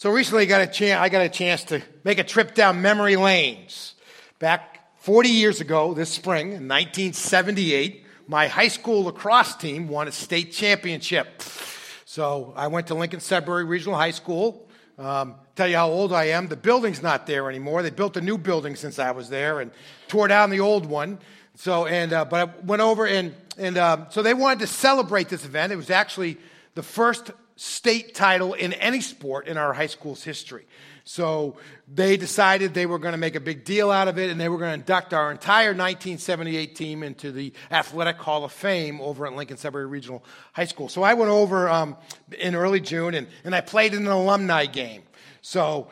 So recently, I got a chance. I got a chance to make a trip down memory lanes. Back 40 years ago, this spring in 1978, my high school lacrosse team won a state championship. So I went to Lincoln Sudbury Regional High School. Um, tell you how old I am. The building's not there anymore. They built a new building since I was there and tore down the old one. So and uh, but I went over and and um, so they wanted to celebrate this event. It was actually the first state title in any sport in our high school's history. So they decided they were going to make a big deal out of it, and they were going to induct our entire 1978 team into the Athletic Hall of Fame over at Lincoln Sudbury Regional High School. So I went over um, in early June, and, and I played in an alumni game. So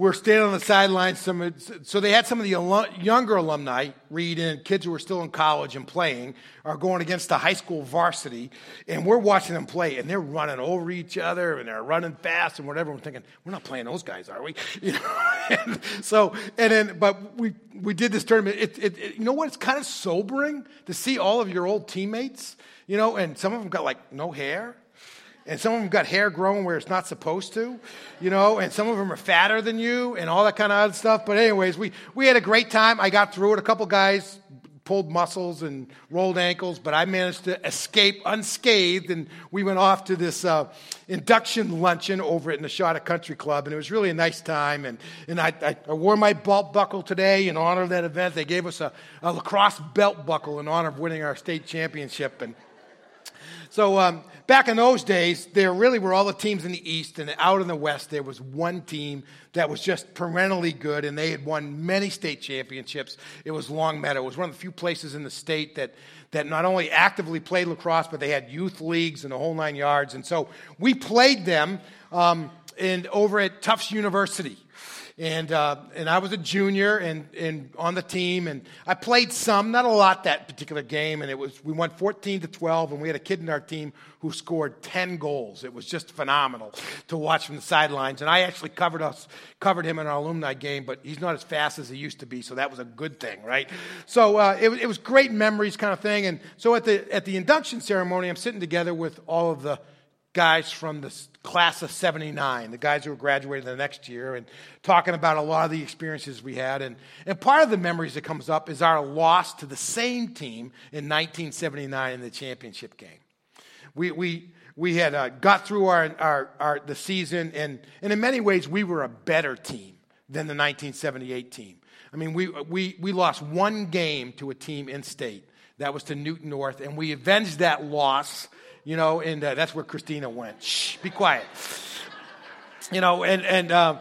were standing on the sidelines. Some, so they had some of the younger alumni, Reed and kids who were still in college and playing, are going against the high school varsity, and we're watching them play, and they're running over each other, and they're running fast and whatever. We're thinking, we're not playing those guys, are we? You know. and so, and then, but we we did this tournament. It, it, it, you know what? It's kind of sobering to see all of your old teammates. You know, and some of them got like no hair and some of them got hair growing where it's not supposed to, you know, and some of them are fatter than you and all that kind of other stuff. But, anyways, we, we had a great time. I got through it. A couple guys pulled muscles and rolled ankles, but I managed to escape unscathed. And we went off to this uh, induction luncheon over at Nashawtuc Country Club, and it was really a nice time. And, and I, I, I wore my belt buckle today in honor of that event. They gave us a, a lacrosse belt buckle in honor of winning our state championship. And so um, back in those days, there really were all the teams in the East, and out in the West, there was one team that was just perennially good, and they had won many state championships. It was Longmeadow. It was one of the few places in the state that, that not only actively played lacrosse, but they had youth leagues and the whole nine yards. And so we played them um, in, over at Tufts University and uh, and I was a junior and, and on the team, and I played some, not a lot that particular game, and it was we won 14 to 12, and we had a kid in our team who scored 10 goals. It was just phenomenal to watch from the sidelines, and I actually covered us covered him in our alumni game, but he's not as fast as he used to be, so that was a good thing, right? So uh, it, it was great memories kind of thing, and so at the at the induction ceremony, I'm sitting together with all of the guys from the class of 79, the guys who were graduating the next year, and talking about a lot of the experiences we had. And, and part of the memories that comes up is our loss to the same team in 1979 in the championship game. We, we, we had uh, got through our, our, our, the season, and, and in many ways, we were a better team than the 1978 team. I mean, we, we, we lost one game to a team in state. That was to Newton North, and we avenged that loss you know, and uh, that's where Christina went. Shh, be quiet. you know, and, and uh,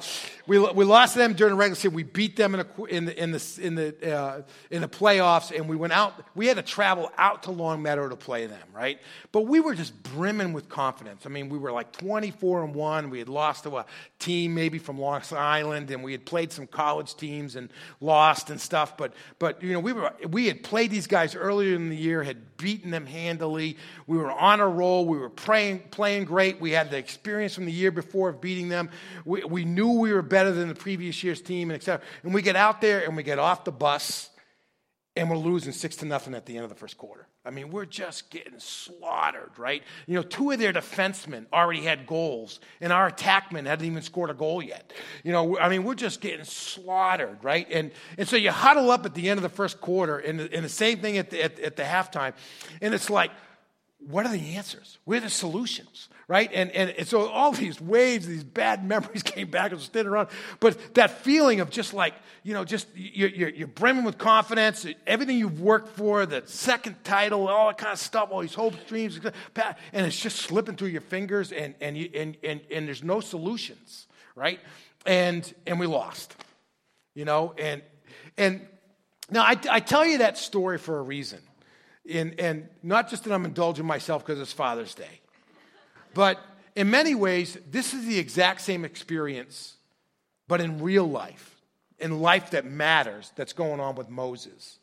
we, we lost them during the regular season. We beat them in, a, in the, in the, in the, uh, in the playoffs, and we went out. We had to travel out to Longmeadow to play them, right? But we were just brimming with confidence. I mean, we were like 24 and 1. We had lost to a team maybe from Long Island, and we had played some college teams and lost and stuff. But, but you know, we, were, we had played these guys earlier in the year, had beaten them handily. We were on a roll. We were playing, playing great. We had the experience from the year before of beating them. We, we knew we were better than the previous year's team, and etc. And we get out there and we get off the bus, and we're losing six to nothing at the end of the first quarter. I mean, we're just getting slaughtered, right? You know, two of their defensemen already had goals, and our attackmen hadn't even scored a goal yet. You know, I mean, we're just getting slaughtered, right? And, and so you huddle up at the end of the first quarter, and the, and the same thing at the, at, at the halftime, and it's like, what are the answers? Where are the solutions? Right? And, and, and so all these waves, these bad memories came back and standing around. But that feeling of just like, you know, just you're, you're, you're brimming with confidence, everything you've worked for, the second title, all that kind of stuff, all these hopes, dreams, and it's just slipping through your fingers and, and, you, and, and, and there's no solutions, right? And, and we lost, you know, and, and now I, I tell you that story for a reason and, and not just that I'm indulging myself because it's Father's Day, but in many ways, this is the exact same experience, but in real life, in life that matters, that's going on with Moses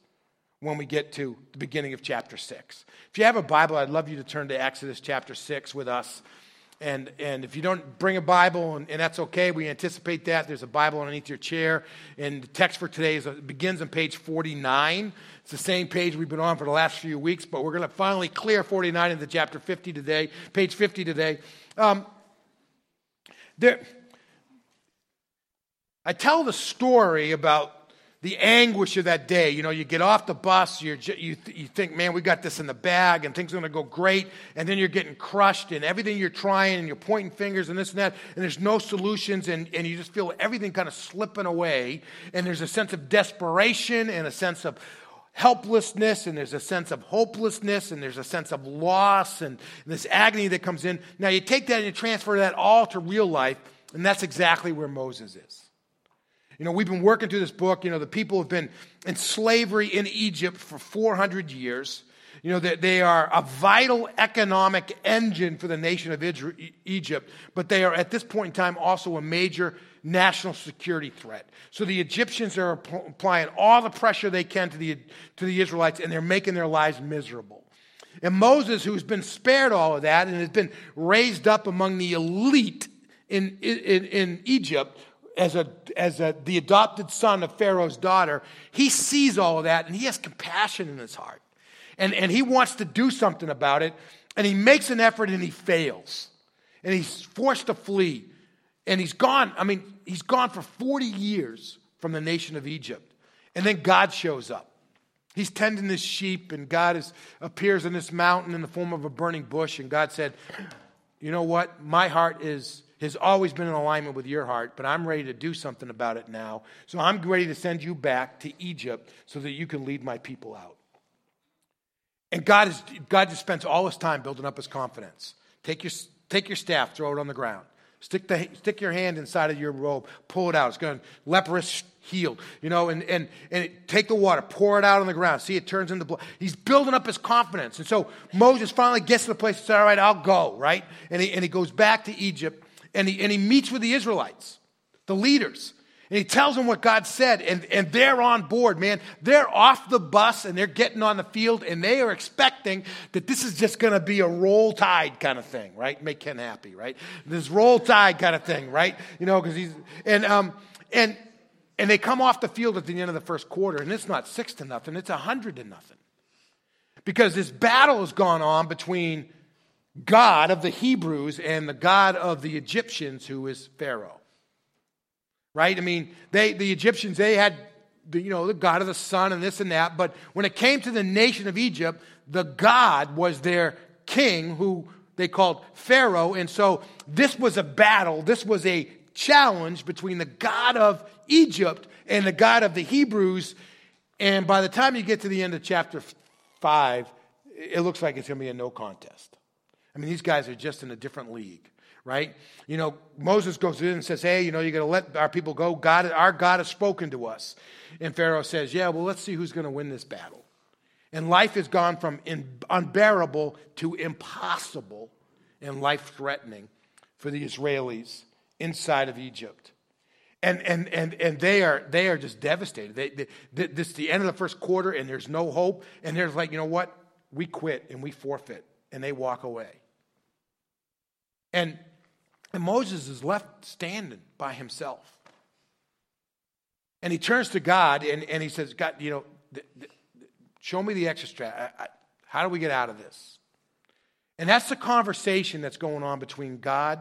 when we get to the beginning of chapter 6. If you have a Bible, I'd love you to turn to Exodus chapter 6 with us. And, and if you don't bring a Bible, and, and, that's okay, we anticipate that. There's a Bible underneath your chair. And the text for today is, begins on page 49. It's the same page we've been on for the last few weeks, but we're going to finally clear 49 into chapter 50 today, page 50 today. Um, there, I tell the story about the anguish of that day. You know, you get off the bus, you're, you, you think, man, we got this in the bag and things are going to go great. And then you're getting crushed and everything you're trying and you're pointing fingers and this and that. And there's no solutions and, and you just feel everything kind of slipping away. And there's a sense of desperation and a sense of helplessness and there's a sense of hopelessness and there's a sense of loss and, and this agony that comes in. Now you take that and you transfer that all to real life. And that's exactly where Moses is. You know, we've been working through this book. You know, the people have been in slavery in Egypt for 400 years. You know, they, they are a vital economic engine for the nation of Egypt, but they are at this point in time also a major national security threat. So the Egyptians are applying all the pressure they can to the, to the Israelites, and they're making their lives miserable. And Moses, who's been spared all of that and has been raised up among the elite in, in, in Egypt, as, a, as a, the adopted son of Pharaoh's daughter, he sees all of that and he has compassion in his heart. And, and he wants to do something about it. And he makes an effort and he fails. And he's forced to flee. And he's gone. I mean, he's gone for 40 years from the nation of Egypt. And then God shows up. He's tending his sheep, and God is, appears in this mountain in the form of a burning bush. And God said, You know what? My heart is has always been in alignment with your heart, but I'm ready to do something about it now. So I'm ready to send you back to Egypt so that you can lead my people out. And God, is, God just spends all his time building up his confidence. Take your, take your staff, throw it on the ground. Stick, the, stick your hand inside of your robe, pull it out. It's going to leprous healed, you know, and, and, and it, take the water, pour it out on the ground. See, it turns into blood. He's building up his confidence. And so Moses finally gets to the place and says, all right, I'll go, right? And he, and he goes back to Egypt and he, and he meets with the Israelites, the leaders. And he tells them what God said, and, and they're on board, man. They're off the bus and they're getting on the field, and they are expecting that this is just going to be a roll tide kind of thing, right? Make Ken happy, right? This roll tide kind of thing, right? You know, because he's and um and and they come off the field at the end of the first quarter, and it's not six to nothing; it's a hundred to nothing, because this battle has gone on between God of the Hebrews and the God of the Egyptians, who is Pharaoh. Right? I mean, they, the Egyptians, they had, the, you know, the God of the sun and this and that. But when it came to the nation of Egypt, the God was their king, who they called Pharaoh. And so this was a battle. This was a challenge between the God of Egypt and the God of the Hebrews. And by the time you get to the end of chapter 5, it looks like it's going to be a no contest. I mean, these guys are just in a different league, right? You know, Moses goes in and says, Hey, you know, you're going to let our people go. God, our God has spoken to us. And Pharaoh says, Yeah, well, let's see who's going to win this battle. And life has gone from unbearable to impossible and life threatening for the Israelis inside of Egypt. And, and, and, and they, are, they are just devastated. They, they, this is the end of the first quarter, and there's no hope. And they're like, you know what? We quit and we forfeit, and they walk away. And, and Moses is left standing by himself. And he turns to God and, and he says, God, you know, th- th- show me the exit strategy. How do we get out of this? And that's the conversation that's going on between God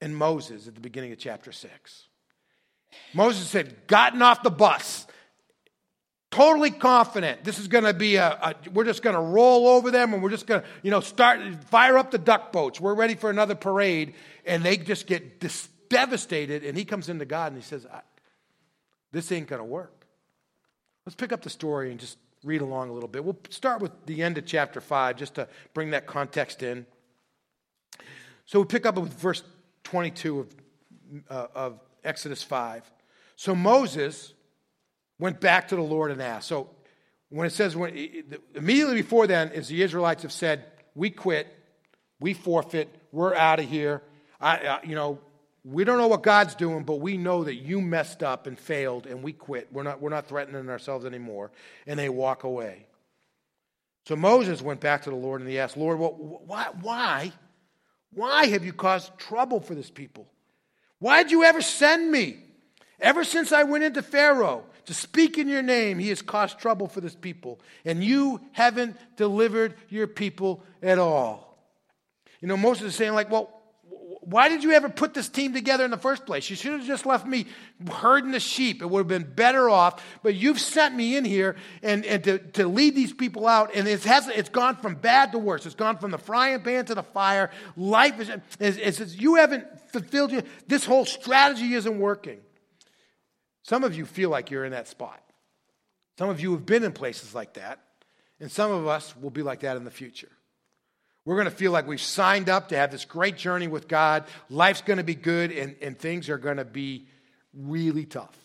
and Moses at the beginning of chapter 6. Moses said, Gotten off the bus totally confident this is going to be a, a we're just going to roll over them and we're just going to you know start fire up the duck boats. We're ready for another parade. And they just get dis- devastated. And he comes into god and he says this ain't going to work. Let's pick up the story and just read along a little bit. We'll start with the end of chapter 5 just to bring that context in. So we pick up with verse 22 of, uh, of exodus 5 so moses went back to the Lord and asked. So when it says, when, immediately before then, is the Israelites have said, we quit, we forfeit, we're out of here. I, you know, we don't know what God's doing, but we know that you messed up and failed, and we quit. We're not, we're not threatening ourselves anymore. And they walk away. So Moses went back to the Lord and he asked, Lord, well, why, why, why have you caused trouble for this people? Why did you ever send me? Ever since I went into Pharaoh, to speak in your name, he has caused trouble for this people. And you haven't delivered your people at all. You know, Moses is saying, like, well, why did you ever put this team together in the first place? You should have just left me herding the sheep. It would have been better off. But you've sent me in here and, and to, to lead these people out. And it has, it's gone from bad to worse. It's gone from the frying pan to the fire. Life is, is, is you haven't fulfilled your, this whole strategy isn't working. Some of you feel like you're in that spot. Some of you have been in places like that. And some of us will be like that in the future. We're going to feel like we've signed up to have this great journey with God. Life's going to be good, and, and things are going to be really tough.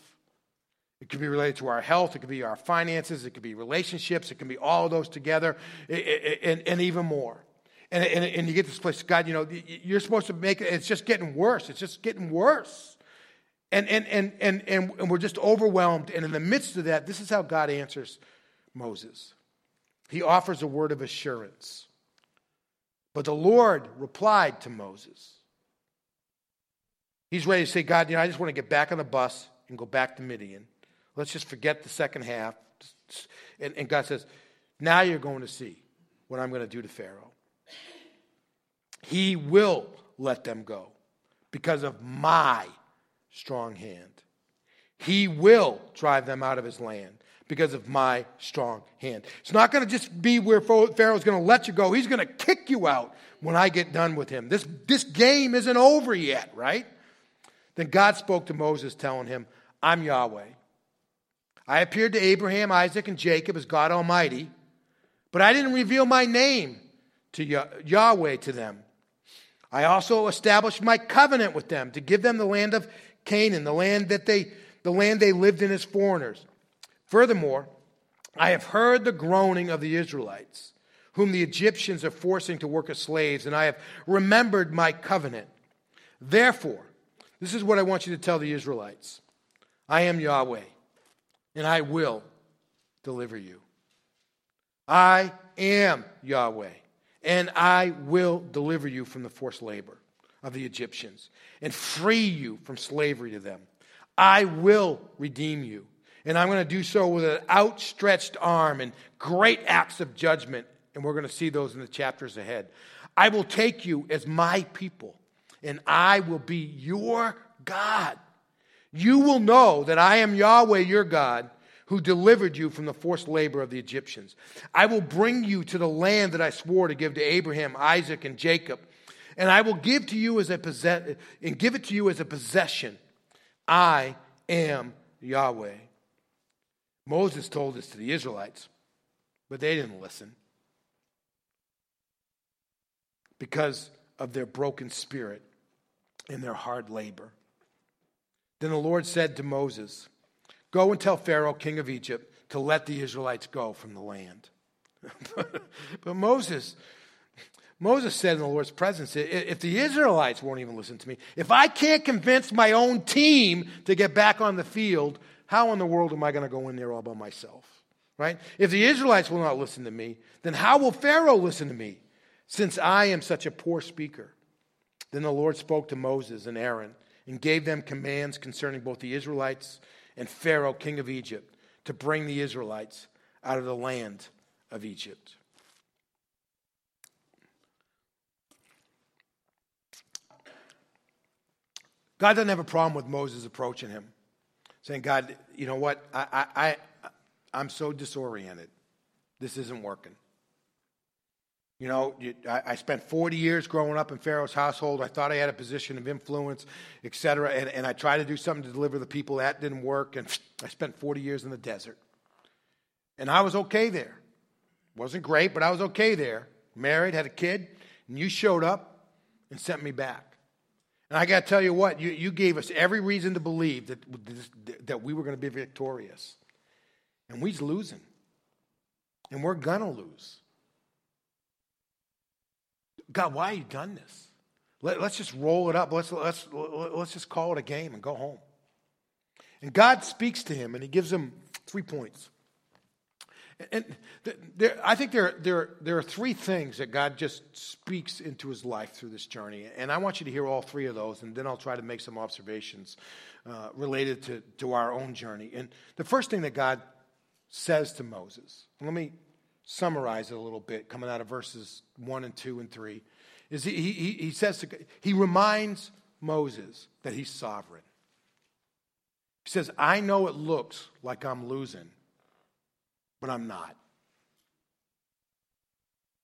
It could be related to our health, it could be our finances, it could be relationships, it can be all of those together, and, and even more. And, and, and you get this place, God, you know, you're supposed to make it, it's just getting worse. It's just getting worse. And, and, and, and, and we're just overwhelmed. And in the midst of that, this is how God answers Moses. He offers a word of assurance. But the Lord replied to Moses. He's ready to say, God, you know, I just want to get back on the bus and go back to Midian. Let's just forget the second half. And, and God says, now you're going to see what I'm going to do to Pharaoh. He will let them go because of my strong hand. He will drive them out of his land because of my strong hand. It's not going to just be where Pharaoh's going to let you go. He's going to kick you out when I get done with him. This, this game isn't over yet, right? Then God spoke to Moses, telling him, I'm Yahweh. I appeared to Abraham, Isaac, and Jacob as God Almighty, but I didn't reveal my name to Yahweh to them. I also established my covenant with them to give them the land of Canaan, the land that they the land they lived in as foreigners. Furthermore, I have heard the groaning of the Israelites, whom the Egyptians are forcing to work as slaves, and I have remembered my covenant. Therefore, this is what I want you to tell the Israelites I am Yahweh, and I will deliver you. I am Yahweh, and I will deliver you from the forced labor of the Egyptians and free you from slavery to them. I will redeem you and I'm going to do so with an outstretched arm and great acts of judgment. And we're going to see those in the chapters ahead. I will take you as my people, and I will be your God. You will know that I am Yahweh your God who delivered you from the forced labor of the Egyptians. I will bring you to the land that I swore to give to Abraham, Isaac, and Jacob, and I will give to you as a possess- and give it to you as a possession. I am Yahweh. Moses told this to the Israelites, but they didn't listen because of their broken spirit and their hard labor. Then the Lord said to Moses, Go and tell Pharaoh, king of Egypt, to let the Israelites go from the land. but Moses, Moses said in the Lord's presence, if the Israelites won't even listen to me, if I can't convince my own team to get back on the field, how in the world am I going to go in there all by myself? Right? If the Israelites will not listen to me, then how will Pharaoh listen to me, since I am such a poor speaker? Then the Lord spoke to Moses and Aaron and gave them commands concerning both the Israelites and Pharaoh, king of Egypt, to bring the Israelites out of the land of Egypt. God doesn't have a problem with Moses approaching him saying, God, you know what? I, I, I, I'm so disoriented. This isn't working. You know, I spent 40 years growing up in Pharaoh's household. I thought I had a position of influence, et cetera, and, and I tried to do something to deliver the people. That didn't work, and I spent 40 years in the desert. And I was okay there. Wasn't great, but I was okay there. Married, had a kid, and you showed up and sent me back. And I got to tell you what, you, you gave us every reason to believe that, that we were going to be victorious. And we're losing. And we're going to lose. God, why have you done this? Let, us just roll it up. Let's, let's, let's just call it a game and go home. And God speaks to him and he gives him three points. And there, I think there, there, there are three things that God just speaks into his life through this journey. And I want you to hear all three of those, and then I'll try to make some observations uh, related to, to our own journey. And the first thing that God says to Moses, let me summarize it a little bit, coming out of verses 1 and 2 and 3. is he, he, he says, to, he reminds Moses that he's sovereign. He says, I know it looks like I'm losing, but I'm not.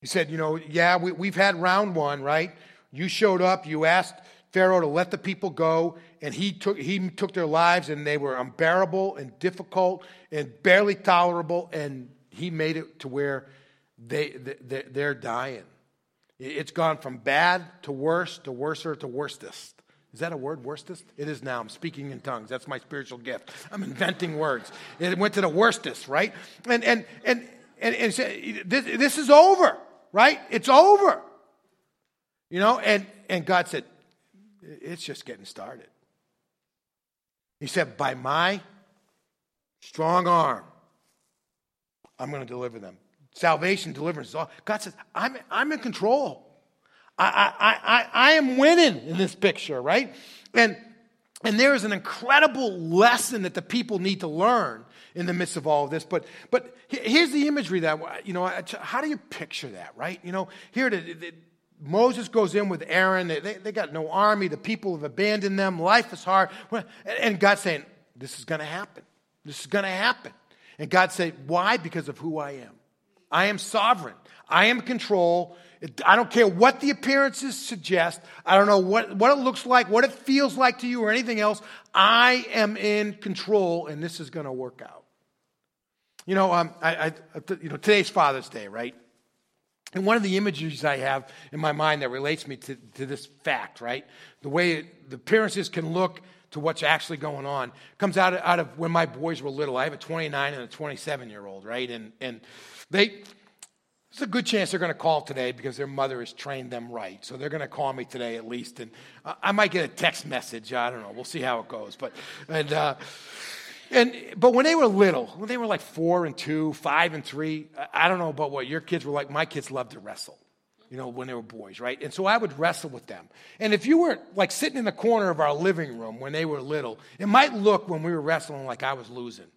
He said, You know, yeah, we, we've had round one, right? You showed up, you asked Pharaoh to let the people go, and he took, he took their lives, and they were unbearable and difficult and barely tolerable, and he made it to where they, they, they're dying. It's gone from bad to worse to worser to worstest. Is that a word, worstest? It is now. I'm speaking in tongues. That's my spiritual gift. I'm inventing words. It went to the worstest, right? And, and, and, and, and this, this is over, right? It's over. You know, and, and God said, it's just getting started. He said, by my strong arm, I'm going to deliver them. Salvation, deliverance. All. God says, I'm, I'm in control. I, I, I, I am winning in this picture, right? And, and there is an incredible lesson that the people need to learn in the midst of all of this. But, but here's the imagery that, you know, how do you picture that, right? You know, here Moses goes in with Aaron. They, they, they, got no army. The people have abandoned them. Life is hard. And God's saying, this is going to happen. This is going to happen. And God said, why? Because of who I am. I am sovereign. I am control. I don't care what the appearances suggest. I don't know what, what it looks like, what it feels like to you, or anything else. I am in control, and this is going to work out. You know, um, I, I, you know, today's Father's Day, right? And one of the images I have in my mind that relates me to, to this fact, right? The way it, the appearances can look to what's actually going on comes out of, out of when my boys were little. I have a 29 and a 27 year old, right? And, and they, there's a good chance they're going to call today because their mother has trained them right. So they're going to call me today at least, and I might get a text message. I don't know. We'll see how it goes. But and uh, and but when they were little, when they were like four and two, five and three, I don't know about what your kids were like. My kids loved to wrestle. You know, when they were boys, right? And so I would wrestle with them. And if you were like sitting in the corner of our living room when they were little, it might look when we were wrestling like I was losing,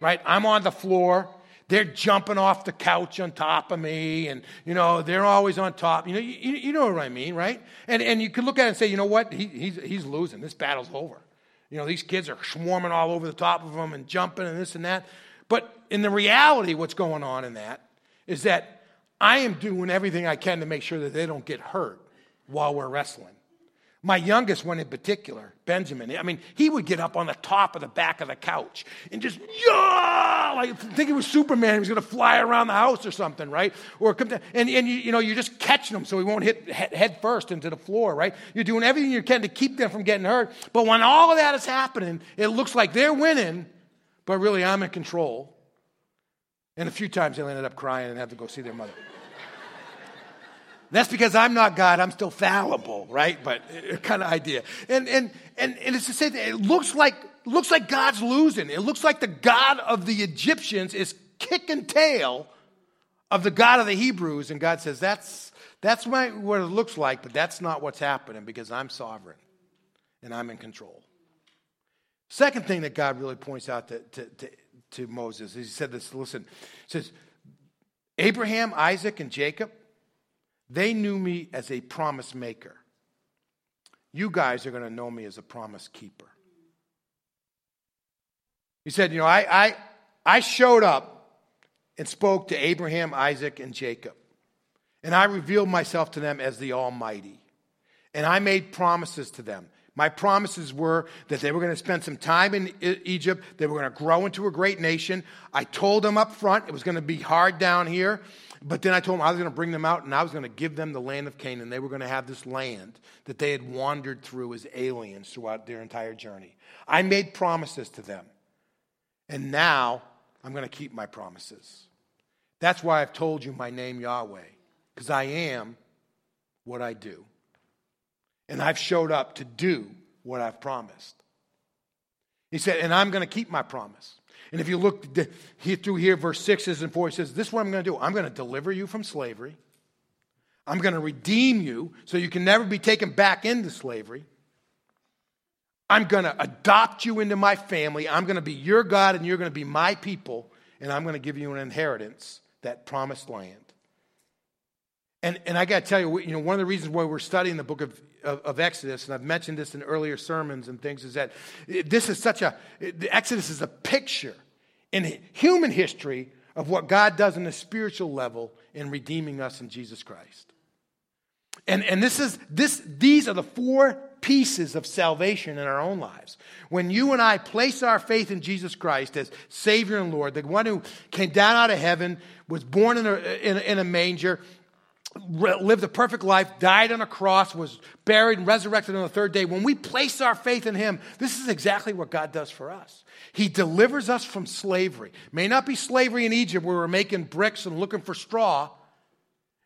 right? I'm on the floor they're jumping off the couch on top of me, and you know they're always on top. You know, you, you know what I mean, right? And and you could look at it and say, you know what, he, he's he's losing. This battle's over. You know, these kids are swarming all over the top of him and jumping and this and that. But in the reality, what's going on in that is that I am doing everything I can to make sure that they don't get hurt while we're wrestling. My youngest one in particular, Benjamin, I mean, he would get up on the top of the back of the couch and just, yeah, like think it was Superman. He was going to fly around the house or something, right? Or come down, and, and you, you know, you're just catching him so he won't hit head first into the floor, right? You're doing everything you can to keep them from getting hurt. But when all of that is happening, it looks like they're winning, but really I'm in control. And a few times they ended up crying and had to go see their mother. That's because I'm not God, I'm still fallible, right? But uh, kind of idea. And, and, and, and it's to say that it looks like, looks like God's losing. It looks like the God of the Egyptians is kicking tail of the God of the Hebrews. And God says, that's, that's my, what it looks like, but that's not what's happening because I'm sovereign and I'm in control. Second thing that God really points out to, to, to, to Moses, he said this, listen, he says, Abraham, Isaac, and Jacob, they knew me as a promise maker. You guys are going to know me as a promise keeper. He said, You know, I, I, I showed up and spoke to Abraham, Isaac, and Jacob. And I revealed myself to them as the Almighty. And I made promises to them. My promises were that they were going to spend some time in Egypt. They were going to grow into a great nation. I told them up front it was going to be hard down here. But then I told them I was going to bring them out and I was going to give them the land of Canaan. They were going to have this land that they had wandered through as aliens throughout their entire journey. I made promises to them. And now I'm going to keep my promises. That's why I've told you my name, Yahweh, because I am what I do. And I've showed up to do what I've promised. He said, and I'm going to keep my promise. And if you look through here, verse 6 and 4, he says, This is what I'm going to do. I'm going to deliver you from slavery. I'm going to redeem you so you can never be taken back into slavery. I'm going to adopt you into my family. I'm going to be your God and you're going to be my people. And I'm going to give you an inheritance, that promised land. And, and I got to tell you, you know, one of the reasons why we're studying the book of, of, of, Exodus, and I've mentioned this in earlier sermons and things, is that this is such a, Exodus is a picture in human history of what God does on a spiritual level in redeeming us in Jesus Christ. And, and this is, this, these are the four pieces of salvation in our own lives. When you and I place our faith in Jesus Christ as Savior and Lord, the one who came down out of heaven, was born in a, in in a manger, lived a perfect life, died on a cross, was buried and resurrected on the third day. When we place our faith in Him, this is exactly what God does for us. He delivers us from slavery. May not be slavery in Egypt where we're making bricks and looking for straw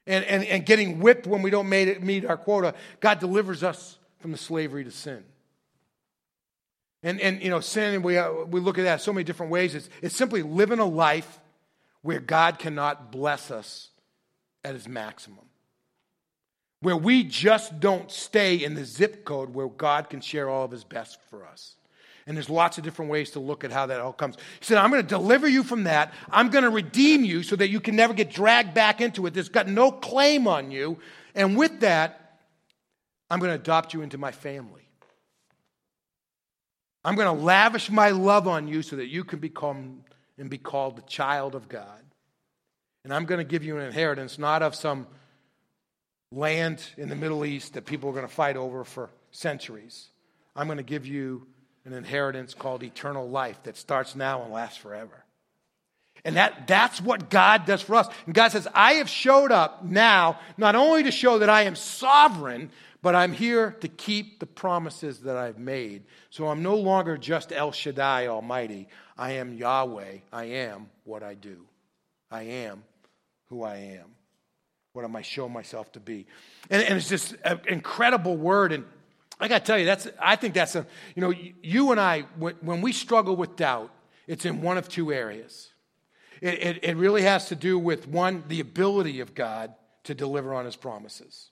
and, and, and getting whipped when we don't it, meet our quota. God delivers us from the slavery to sin. And, and you know, sin, we, uh, we look at that so many different ways. It's, it's simply living a life where God cannot bless us at his maximum. Where we just don't stay in the zip code where God can share all of his best for us. And there's lots of different ways to look at how that all comes. He said, I'm going to deliver you from that. I'm going to redeem you so that you can never get dragged back into it. There's got no claim on you. And with that, I'm going to adopt you into my family. I'm going to lavish my love on you so that you can become and be called the child of God. And I'm going to give you an inheritance, not of some land in the Middle East that people are going to fight over for centuries. I'm going to give you an inheritance called eternal life that starts now and lasts forever. And that, that's what God does for us. And God says, I have showed up now, not only to show that I am sovereign, but I'm here to keep the promises that I've made. So I'm no longer just El Shaddai Almighty. I am Yahweh. I am what I do. I am who I am. What am I show myself to be? And, and it's just an incredible word. And I got to tell you, that's, I think that's a, you know, you and I, when we struggle with doubt, it's in one of two areas. It, it, it really has to do with one, the ability of God to deliver on his promises.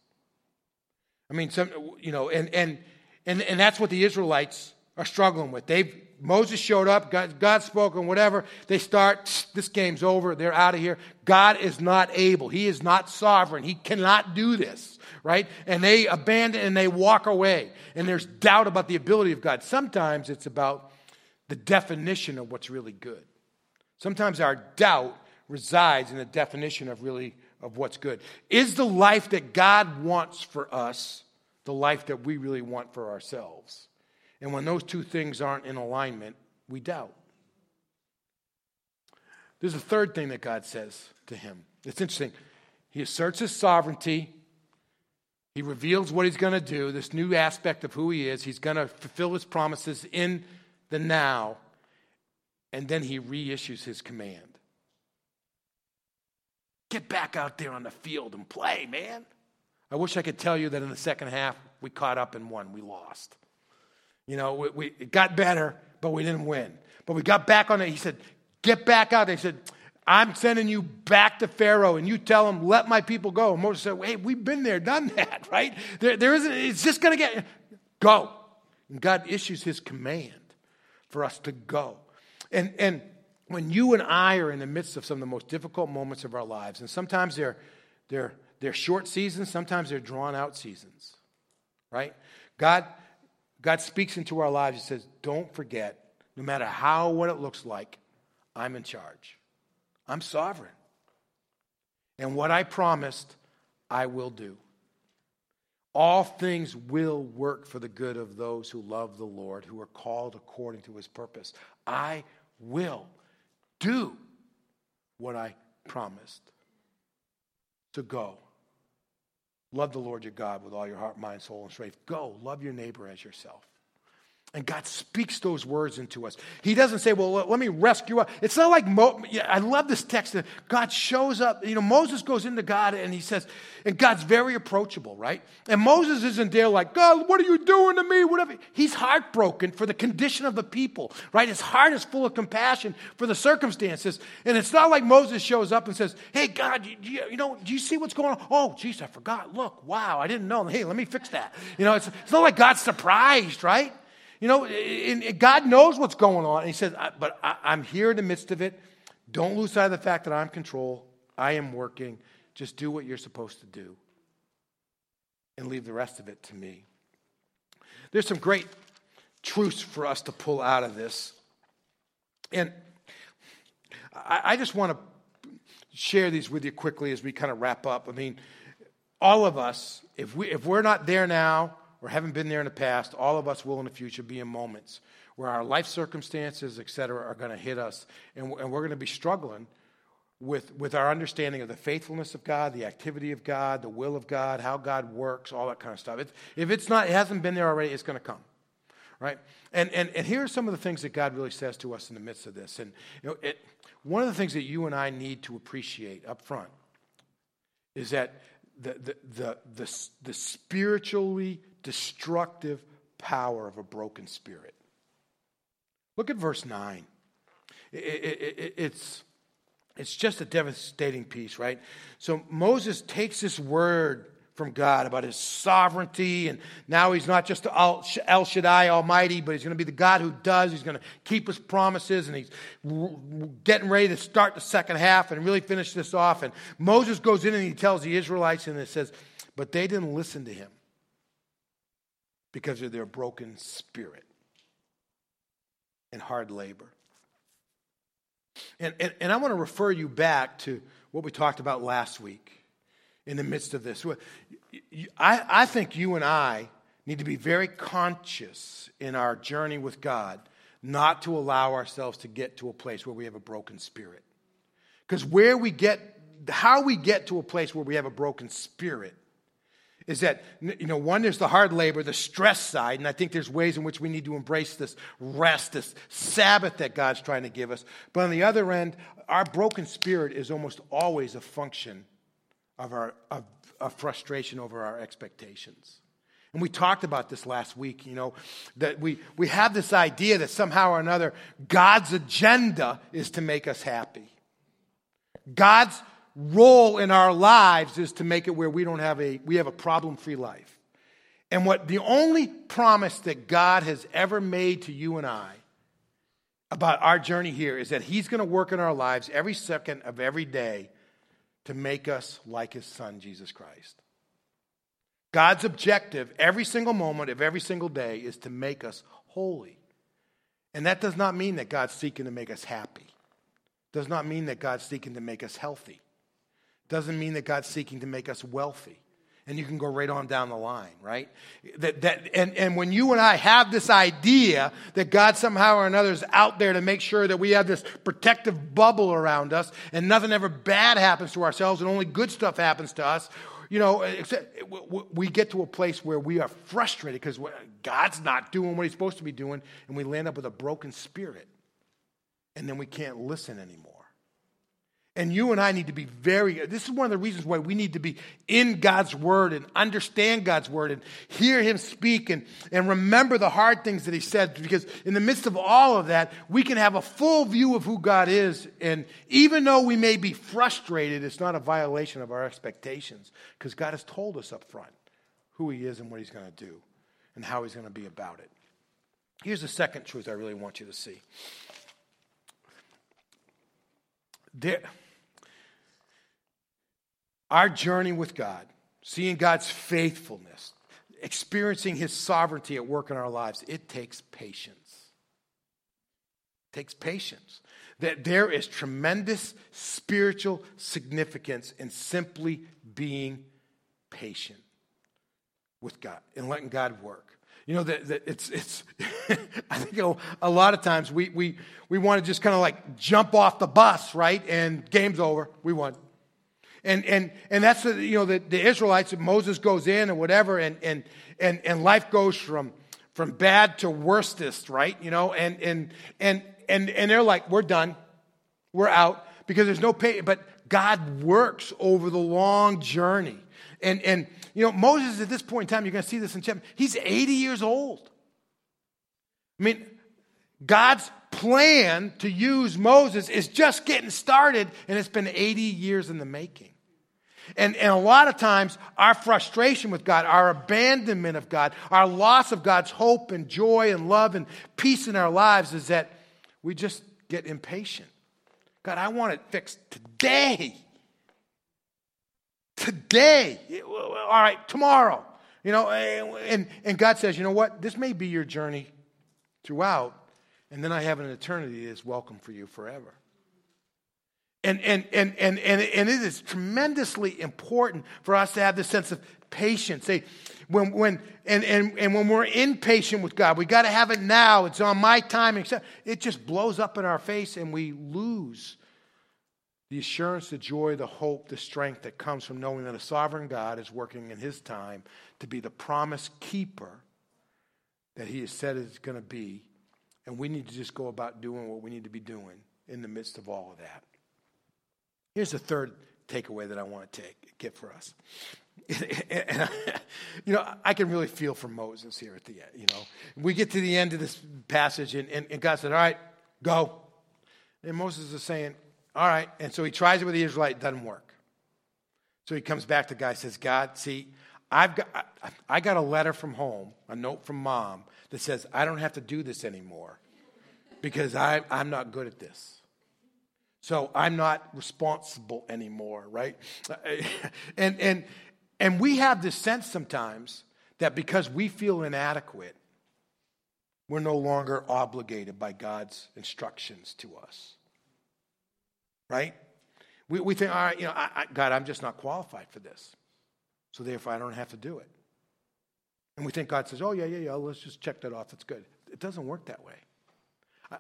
I mean, some, you know, and, and, and, and that's what the Israelites are struggling with. They've, Moses showed up, God, God spoke, and whatever. They start, this game's over, they're out of here. God is not able. He is not sovereign. He cannot do this, right? And they abandon and they walk away. And there's doubt about the ability of God. Sometimes it's about the definition of what's really good. Sometimes our doubt resides in the definition of really of what's good. Is the life that God wants for us the life that we really want for ourselves? And when those two things aren't in alignment, we doubt. There's a third thing that God says to him. It's interesting. He asserts his sovereignty. He reveals what he's going to do, this new aspect of who he is. He's going to fulfill his promises in the now. And then he reissues his command. Get back out there on the field and play, man. I wish I could tell you that in the second half we caught up and won. We lost. You know, we, we, it got better, but we didn't win. But we got back on it. He said, Get back out. He said, I'm sending you back to Pharaoh, and you tell him, Let my people go. And Moses said, Hey, we've been there, done that, right? There, there isn't, it's just going to get, go. And God issues his command for us to go. And, and when you and I are in the midst of some of the most difficult moments of our lives, and sometimes they're, they're, they're short seasons, sometimes they're drawn out seasons, right? God, God speaks into our lives. He says, Don't forget, no matter how, what it looks like, I'm in charge. I'm sovereign. And what I promised, I will do. All things will work for the good of those who love the Lord, who are called according to his purpose. I will do what I promised. To go. Love the Lord your God with all your heart, mind, soul, and strength. Go, love your neighbor as yourself. And God speaks those words into us. He doesn't say, Well, let me rescue us. It's not like, Mo- I love this text that God shows up. You know, Moses goes into God and he says, and God's very approachable, right? And Moses isn't there like, God, what are you doing to me? Whatever. He's heartbroken for the condition of the people, right? His heart is full of compassion for the circumstances. And it's not like Moses shows up and says, Hey, God, you, you know, do you see what's going on? Oh, geez, I forgot. Look, wow, I didn't know. Hey, let me fix that. You know, it's, it's not like God's surprised, right? You know, God knows what's going on. And he says, But I'm here in the midst of it. Don't lose sight of the fact that I'm control. I am working. just do what you're supposed to do and leave the rest of it to me. There's some great truths for us to pull out of this. And I, I just want to share these with you quickly as we kind of wrap up. I mean, all of us, if, we, if we're not there now or haven't been there in the past, all of us will in the future be in moments where our life circumstances, et cetera, are going to hit us, and, and we're going to be struggling with, with our understanding of the faithfulness of God, the activity of God, the will of God, how God works, all that kind of stuff. It's, if it's not, it hasn't been there already, it's going to come. Right? And, and, and here are some of the things that God really says to us in the midst of this. And you know, it, one of the things that you and I need to appreciate up front is that the, the, the, the, the spiritually destructive power of a broken spirit. Look at verse 9. It, it, it, it's, it's just a devastating piece, right? So Moses takes this word from God about his sovereignty, and now he's not just El Shaddai Almighty, but he's going to be the God who does. He's going to keep his promises, and he's getting ready to start the second half and really finish this off. And Moses goes in and he tells the Israelites, and it says, But they didn't listen to him because of their broken spirit and hard labor. And, and, and I want to refer you back to what we talked about last week in the midst of this. I, I think you and I need to be very conscious in our journey with God not to allow ourselves to get to a place where we have a broken spirit. Because where we get, how we get to a place where we have a broken spirit is that, you know, one, there's the hard labor, the stress side, and I think there's ways in which we need to embrace this rest, this Sabbath that God's trying to give us. But on the other end, our broken spirit is almost always a function of our of, of frustration over our expectations. And we talked about this last week, you know, that we, we have this idea that somehow or another God's agenda is to make us happy. God's role in our lives is to make it where we don't have a we have a problem-free life. And what the only promise that God has ever made to you and I about our journey here is that he's going to work in our lives every second of every day to make us like his son Jesus Christ. God's objective every single moment of every single day is to make us holy. And that does not mean that God's seeking to make us happy. Does not mean that God's seeking to make us healthy doesn't mean that God's seeking to make us wealthy. And you can go right on down the line, right? That, that, and, and when you and I have this idea that God somehow or another is out there to make sure that we have this protective bubble around us and nothing ever bad happens to ourselves and only good stuff happens to us, you know, we get to a place where we are frustrated because God's not doing what he's supposed to be doing and we land up with a broken spirit. And then we can't listen anymore. And you and I need to be very, this is one of the reasons why we need to be in God's word and understand God's word and hear him speak and, and remember the hard things that he said. Because in the midst of all of that, we can have a full view of who God is. And even though we may be frustrated, it's not a violation of our expectations because God has told us up front who he is and what he's going to do and how he's going to be about it. Here's the second truth I really want you to see. There, our journey with God, seeing God's faithfulness, experiencing His sovereignty at work in our lives, it takes patience. It takes patience. That there is tremendous spiritual significance in simply being patient with God and letting God work. You know, that, that it's, it's I think a, a, lot of times we, we, we want to just kind of like jump off the bus, right? And game's over. We won. And, and, and that's, the, you know, the, the Israelites, Moses goes in or whatever, and, and, and, and life goes from, from bad to worstest, right? You know, and, and, and, and, and they're like, we're done. We're out because there's no pay. But God works over the long journey. And, and, you know, Moses at this point in time, you're going to see this in chapter, he's 80 years old. I mean, God's plan to use Moses is just getting started, and it's been 80 years in the making. And, and a lot of times, our frustration with God, our abandonment of God, our loss of God's hope and joy and love and peace in our lives is that we just get impatient. God, I want it fixed today. today. All right, tomorrow. You know, and, and God says, you know what? This may be your journey throughout, and then I have an eternity that's welcome for you forever. And, and, and, and, and, and it is tremendously important for us to have this sense of patience. When, when, and, and, and when we're impatient with God, we got to have it now. It's on my time. It just blows up in our face and we lose the assurance, the joy, the hope, the strength that comes from knowing that a sovereign God is working in his time to be the promise keeper that he has said is going to be. And we need to just go about doing what we need to be doing in the midst of all of that. Here's the third takeaway that I want to take, get for us. and, you know, I can really feel for Moses here at the end. You know, we get to the end of this passage, and, and, and God said, All right, go. And Moses is saying, All right. And so he tries it with the Israelite, it doesn't work. So he comes back to God, and says, God, see, I've got, I, I got a letter from home, a note from mom that says, I don't have to do this anymore because I, I'm not good at this. So I'm not responsible anymore, right? and, and, and we have this sense sometimes that because we feel inadequate, we're no longer obligated by God's instructions to us. Right? We, we think, all right, you know, I, I, God, I'm just not qualified for this. So therefore, I don't have to do it. And we think God says, oh, yeah, yeah, yeah, let's just check that off. That's good. It doesn't work that way.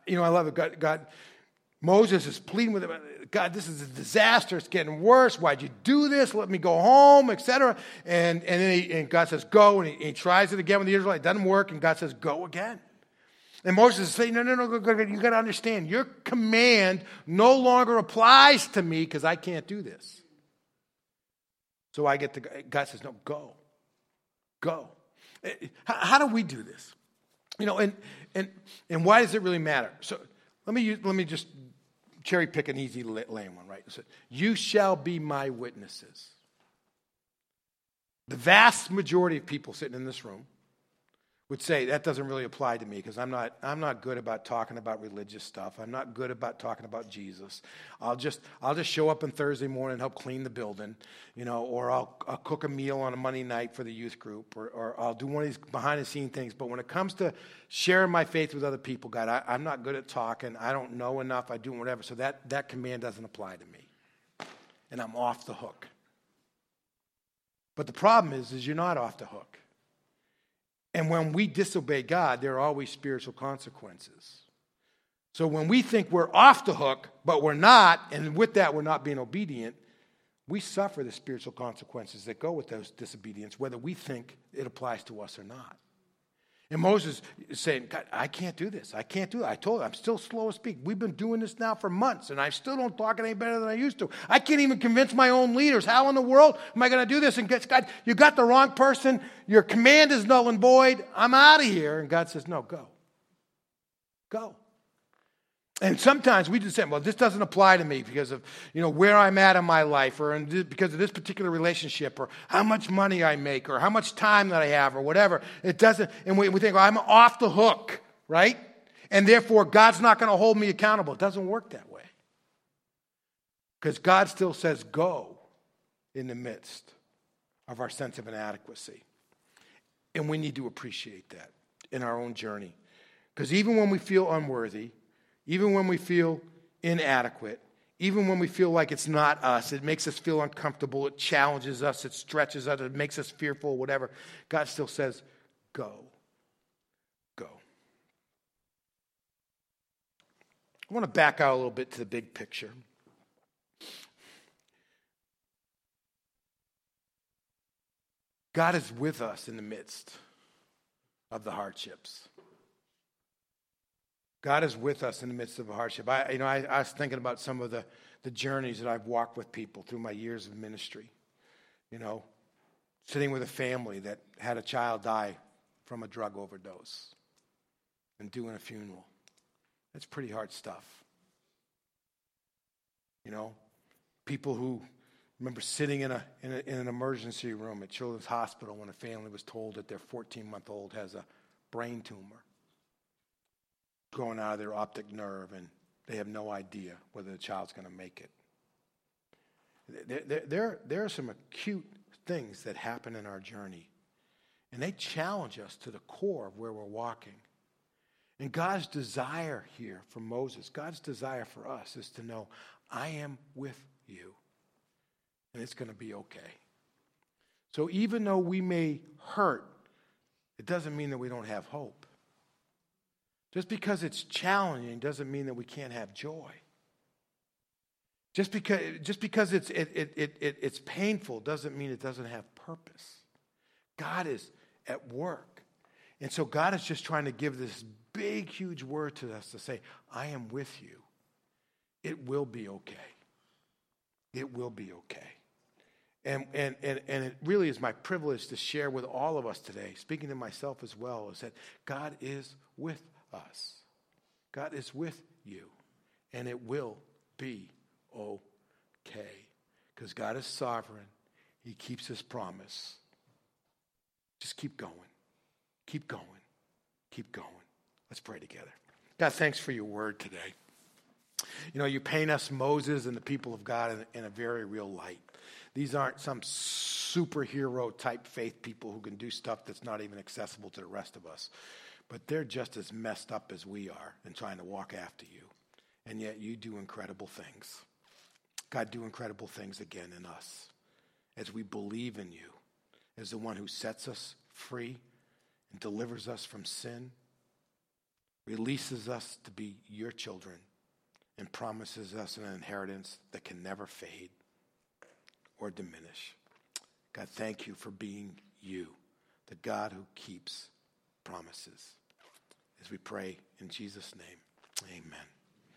You know, I love it. God, God Moses is pleading with him, God, this is a disaster. It's getting worse. Why'd you do this? Let me go home, etc. And, and then he, and God says, go. And he, he tries it again with the Israelites. It doesn't work. And God says, go again. And Moses is saying, no, no, no, go, go, go. you got to understand, your command no longer applies to me because I can't do this. So I get to, God says, no, go. Go. How, how do we do this? You know, and, and, and why does it really matter? So let me, use, let me just cherry pick an easy lame one, right? Said, You shall be my witnesses. The vast majority of people sitting in this room would say that doesn't really apply to me because I'm not, I'm not good about talking about religious stuff. I'm not good about talking about Jesus. I'll just, I'll just show up on Thursday morning and help clean the building, you know, or I'll, I'll cook a meal on a Monday night for the youth group, or, or I'll do one of these behind the scene things. But when it comes to sharing my faith with other people, God, I, I'm not good at talking. I don't know enough. I do whatever. So that, that command doesn't apply to me. And I'm off the hook. But the problem is, is you're not off the hook and when we disobey God, there are always spiritual consequences. So when we think we're off the hook, but we're not, and with that we're not being obedient, we suffer the spiritual consequences that go with those disobedience, whether we think it applies to us or not. And Moses is saying, God, I can't do this. I can't do it. I told you, I'm still slow to speak. We've been doing this now for months, and I still don't talk any better than I used to. I can't even convince my own leaders. How in the world am I going to do this? And God, you got the wrong person. Your command is null and void. I'm out of here. And God says, No, go. Go. And sometimes we just say, well, this doesn't apply to me because of, you know, where I'm at in my life or because of this particular relationship or how much money I make or how much time that I have or whatever. It doesn't, and we, we think, well, I'm off the hook, right? And therefore, God's not going to hold me accountable. It doesn't work that way. Because God still says, go in the midst of our sense of inadequacy. And we need to appreciate that in our own journey. Because even when we feel unworthy, even when we feel inadequate, even when we feel like it's not us, it makes us feel uncomfortable, it challenges us, it stretches us, it makes us fearful, whatever. God still says, Go. Go. I want to back out a little bit to the big picture. God is with us in the midst of the hardships. God is with us in the midst of a hardship. I, you know, I, I was thinking about some of the, the journeys that I've walked with people through my years of ministry. You know, sitting with a family that had a child die from a drug overdose and doing a funeral. That's pretty hard stuff. You know, people who remember sitting in, a, in, a, in an emergency room at Children's Hospital when a family was told that their 14 month old has a brain tumor growing out of their optic nerve and they have no idea whether the child's going to make it. there, there, there are some acute things that happen in our journey, and they challenge us to the core of where we're walking. And God's desire here for Moses, God's desire for us is to know, I am with you, and it's going to be okay. So even though we may hurt, it doesn't mean that we don't have hope. Just because it's challenging doesn't mean that we can't have joy. Just because, just because it's, it, it, it, it's painful doesn't mean it doesn't have purpose. God is at work. And so God is just trying to give this big, huge word to us to say, I am with you. It will be okay. It will be okay. And, and, and, and it really is my privilege to share with all of us today, speaking to myself as well, is that God is with us. God is with you. And it will be okay. Because God is sovereign, He keeps His promise. Just keep going. Keep going. Keep going. Let's pray together. God, thanks for your word today. You know, you paint us, Moses, and the people of God in, in, a very real light. These aren't some superhero type faith people who can do stuff that's not even accessible to the rest of us. But they're just as messed up as we are in trying to walk after you. And yet you do incredible things. God, do incredible things again in us as we believe in you as the one who sets us free and delivers us from sin, releases us to be your children, and promises us an inheritance that can never fade or diminish. God, thank you for being you, the God who keeps promises. As we pray in Jesus' name, amen.